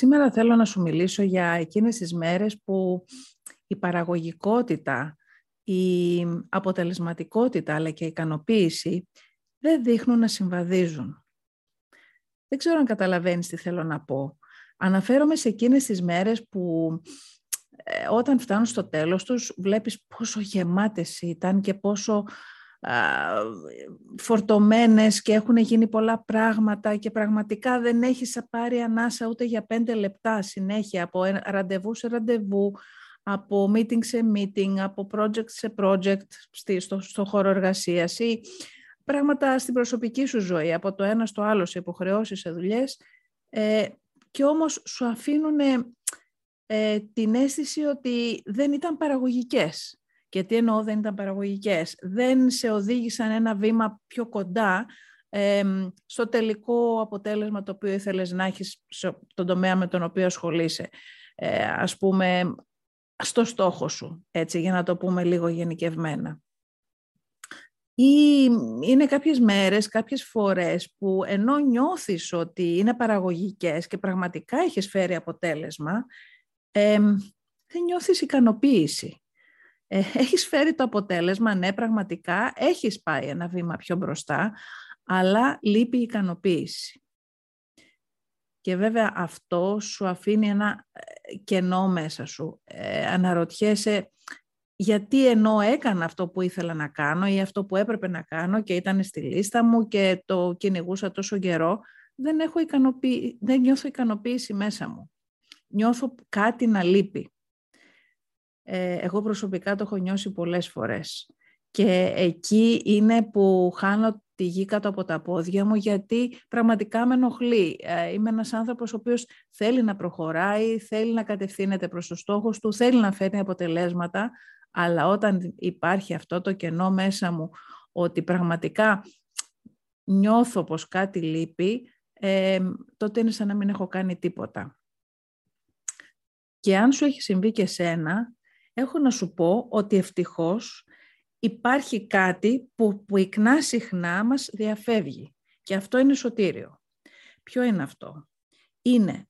Σήμερα θέλω να σου μιλήσω για εκείνες τις μέρες που η παραγωγικότητα, η αποτελεσματικότητα αλλά και η ικανοποίηση δεν δείχνουν να συμβαδίζουν. Δεν ξέρω αν καταλαβαίνεις τι θέλω να πω. Αναφέρομαι σε εκείνες τις μέρες που ε, όταν φτάνουν στο τέλος τους βλέπεις πόσο γεμάτες ήταν και πόσο φορτωμένες και έχουν γίνει πολλά πράγματα και πραγματικά δεν έχεις πάρει ανάσα ούτε για πέντε λεπτά συνέχεια από ραντεβού σε ραντεβού, από meeting σε meeting, από project σε project στο, στο χώρο εργασίας ή πράγματα στην προσωπική σου ζωή, από το ένα στο άλλο σε υποχρεώσεις, σε δουλειές ε, και όμως σου αφήνουν ε, την αίσθηση ότι δεν ήταν παραγωγικές. Και τι εννοώ δεν ήταν παραγωγικές. Δεν σε οδήγησαν ένα βήμα πιο κοντά στο τελικό αποτέλεσμα το οποίο ήθελες να έχεις στον τομέα με τον οποίο ασχολείσαι. Ε, ας πούμε, στο στόχο σου, έτσι, για να το πούμε λίγο γενικευμένα. Ή είναι κάποιες μέρες, κάποιες φορές που ενώ νιώθεις ότι είναι παραγωγικές και πραγματικά έχεις φέρει αποτέλεσμα, ε, δεν νιώθεις ικανοποίηση. Ε, έχεις φέρει το αποτέλεσμα, ναι, πραγματικά, έχεις πάει ένα βήμα πιο μπροστά, αλλά λείπει η ικανοποίηση. Και βέβαια αυτό σου αφήνει ένα ε, κενό μέσα σου. Ε, αναρωτιέσαι γιατί ενώ έκανα αυτό που ήθελα να κάνω ή αυτό που έπρεπε να κάνω και ήταν στη λίστα μου και το κυνηγούσα τόσο καιρό, δεν, έχω δεν νιώθω ικανοποίηση μέσα μου. Νιώθω κάτι να λείπει. Ε, εγώ προσωπικά το έχω νιώσει πολλές φορές. Και εκεί είναι που χάνω τη γη κάτω από τα πόδια μου γιατί πραγματικά με ενοχλεί. Ε, είμαι ένας άνθρωπος ο οποίος θέλει να προχωράει, θέλει να κατευθύνεται προς το στόχο του, θέλει να φέρνει αποτελέσματα, αλλά όταν υπάρχει αυτό το κενό μέσα μου ότι πραγματικά νιώθω πως κάτι λείπει, ε, τότε είναι σαν να μην έχω κάνει τίποτα. Και αν σου έχει συμβεί και σένα, έχω να σου πω ότι ευτυχώς υπάρχει κάτι που, που εικνά συχνά μας διαφεύγει. Και αυτό είναι σωτήριο. Ποιο είναι αυτό; Είναι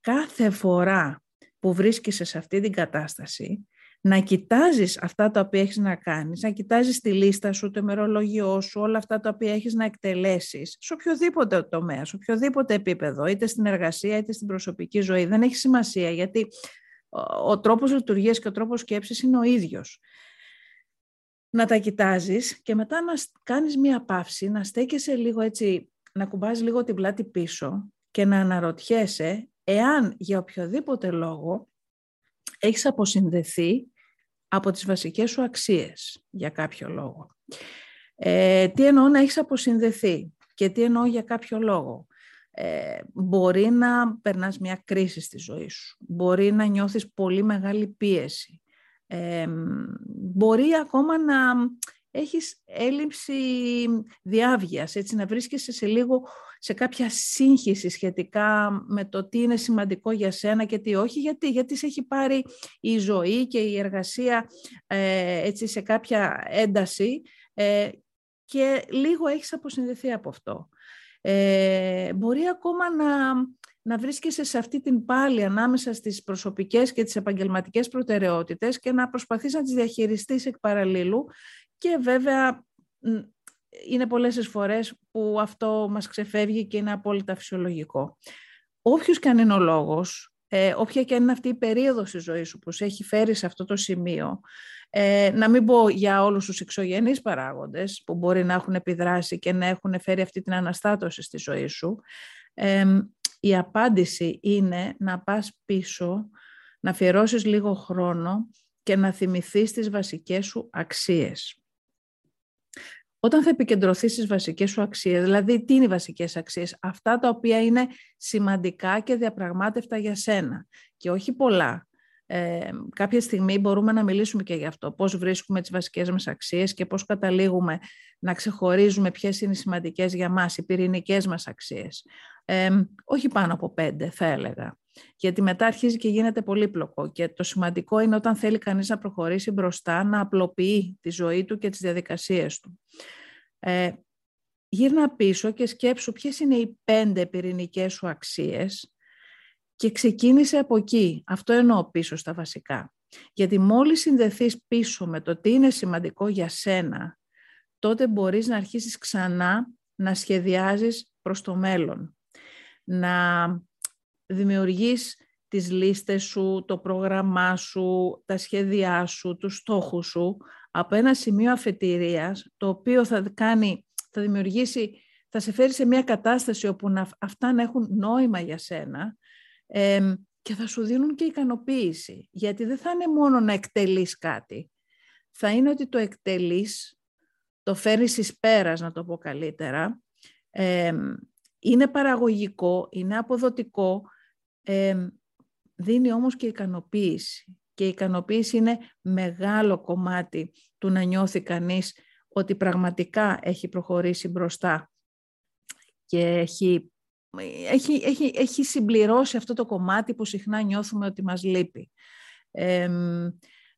κάθε φορά που βρίσκεσαι σε αυτή την κατάσταση, να κοιτάζεις αυτά τα οποία έχεις να κάνεις, να κοιτάζεις τη λίστα σου, το ημερολόγιό σου, όλα αυτά τα οποία έχεις να εκτελέσεις, σε οποιοδήποτε τομέα, σε οποιοδήποτε επίπεδο, είτε στην εργασία είτε στην προσωπική ζωή. Δεν έχει σημασία, γιατί ο τρόπος λειτουργίας και ο τρόπος σκέψης είναι ο ίδιος. Να τα κοιτάζεις και μετά να κάνεις μία παύση, να στέκεσαι λίγο έτσι, να κουμπάς λίγο την πλάτη πίσω και να αναρωτιέσαι εάν για οποιοδήποτε λόγο έχεις αποσυνδεθεί από τις βασικές σου αξίες για κάποιο λόγο. Ε, τι εννοώ να έχεις αποσυνδεθεί και τι εννοώ για κάποιο λόγο. Ε, μπορεί να περνάς μια κρίση στη ζωή σου. Μπορεί να νιώθεις πολύ μεγάλη πίεση. Ε, μπορεί ακόμα να έχεις έλλειψη διάβγειας, έτσι να βρίσκεσαι σε λίγο σε κάποια σύγχυση σχετικά με το τι είναι σημαντικό για σένα και τι όχι, γιατί, γιατί σε έχει πάρει η ζωή και η εργασία ε, έτσι, σε κάποια ένταση ε, και λίγο έχεις αποσυνδεθεί από αυτό ε, μπορεί ακόμα να, να βρίσκεσαι σε αυτή την πάλη ανάμεσα στις προσωπικές και τις επαγγελματικές προτεραιότητες και να προσπαθείς να τις διαχειριστείς εκ παραλλήλου και βέβαια είναι πολλές τις φορές που αυτό μας ξεφεύγει και είναι απόλυτα φυσιολογικό. Όποιος και αν είναι ο λόγος, ε, όποια και αν είναι αυτή η περίοδος της ζωής σου που σε έχει φέρει σε αυτό το σημείο, ε, να μην πω για όλους τους εξωγενείς παράγοντες που μπορεί να έχουν επιδράσει και να έχουν φέρει αυτή την αναστάτωση στη ζωή σου. η απάντηση είναι να πας πίσω, να αφιερώσεις λίγο χρόνο και να θυμηθείς τις βασικές σου αξίες. Όταν θα επικεντρωθείς στις βασικές σου αξίες, δηλαδή τι είναι οι βασικές αξίες, αυτά τα οποία είναι σημαντικά και διαπραγμάτευτα για σένα και όχι πολλά, ε, κάποια στιγμή μπορούμε να μιλήσουμε και γι' αυτό, πώς βρίσκουμε τις βασικές μας αξίες και πώς καταλήγουμε να ξεχωρίζουμε ποιες είναι οι σημαντικές για μας, οι πυρηνικές μας αξίες. Ε, όχι πάνω από πέντε, θα έλεγα. Γιατί μετά αρχίζει και γίνεται πολύπλοκο και το σημαντικό είναι όταν θέλει κανείς να προχωρήσει μπροστά, να απλοποιεί τη ζωή του και τις διαδικασίες του. Ε, γύρνα πίσω και σκέψου ποιες είναι οι πέντε πυρηνικές σου αξίες Και ξεκίνησε από εκεί. Αυτό εννοώ πίσω στα βασικά. Γιατί μόλις συνδεθείς πίσω με το τι είναι σημαντικό για σένα, τότε μπορείς να αρχίσεις ξανά να σχεδιάζεις προς το μέλλον. Να δημιουργείς τις λίστες σου, το πρόγραμμά σου, τα σχέδιά σου, τους στόχους σου, από ένα σημείο αφετηρίας, το οποίο θα κάνει, θα δημιουργήσει, θα σε φέρει σε μια κατάσταση όπου να, αυτά να έχουν νόημα για σένα και θα σου δίνουν και ικανοποίηση. Γιατί δεν θα είναι μόνο να εκτελείς κάτι. Θα είναι ότι το εκτελείς, το φέρνεις εις πέρας, να το πω καλύτερα, είναι παραγωγικό, είναι αποδοτικό, δίνει όμως και ικανοποίηση. Και η ικανοποίηση είναι μεγάλο κομμάτι του να νιώθει κανείς ότι πραγματικά έχει προχωρήσει μπροστά και έχει, έχει, έχει, έχει συμπληρώσει αυτό το κομμάτι που συχνά νιώθουμε ότι μας λείπει.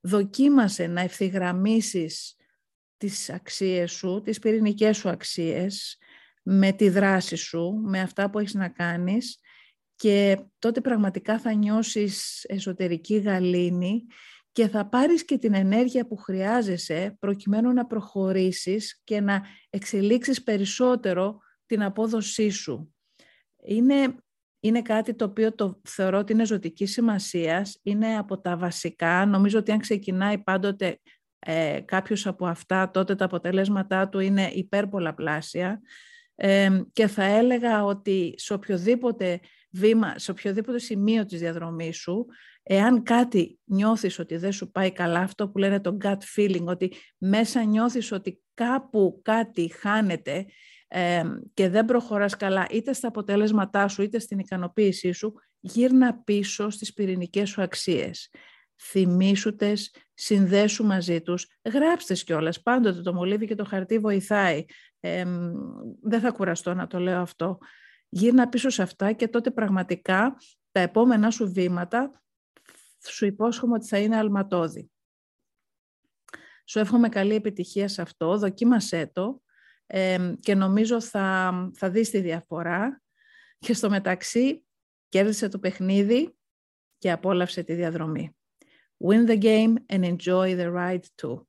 δοκίμασε να ευθυγραμμίσεις τις αξίες σου, τις πυρηνικές σου αξίες, με τη δράση σου, με αυτά που έχεις να κάνεις και τότε πραγματικά θα νιώσεις εσωτερική γαλήνη και θα πάρεις και την ενέργεια που χρειάζεσαι προκειμένου να προχωρήσεις και να εξελίξεις περισσότερο την απόδοσή σου. Είναι, είναι κάτι το οποίο το θεωρώ ότι είναι ζωτικής σημασίας, είναι από τα βασικά. Νομίζω ότι αν ξεκινάει πάντοτε ε, κάποιος από αυτά, τότε τα αποτελέσματά του είναι υπερπολαπλάσια. Ε, και θα έλεγα ότι σε οποιοδήποτε βήμα, σε οποιοδήποτε σημείο της διαδρομής σου, εάν κάτι νιώθεις ότι δεν σου πάει καλά, αυτό που λένε το gut feeling, ότι μέσα νιώθεις ότι κάπου κάτι χάνεται και δεν προχωράς καλά είτε στα αποτέλεσματά σου είτε στην ικανοποίησή σου, γύρνα πίσω στις πυρηνικές σου αξίες. Θυμήσου τες, συνδέσου μαζί τους, γράψτε κιόλας, πάντοτε το μολύβι και το χαρτί βοηθάει. Δεν θα κουραστώ να το λέω αυτό γύρνα πίσω σε αυτά και τότε πραγματικά τα επόμενά σου βήματα σου υπόσχομαι ότι θα είναι αλματώδη. Σου εύχομαι καλή επιτυχία σε αυτό, δοκίμασέ το και νομίζω θα, θα δεις τη διαφορά και στο μεταξύ κέρδισε το παιχνίδι και απόλαυσε τη διαδρομή. Win the game and enjoy the ride too.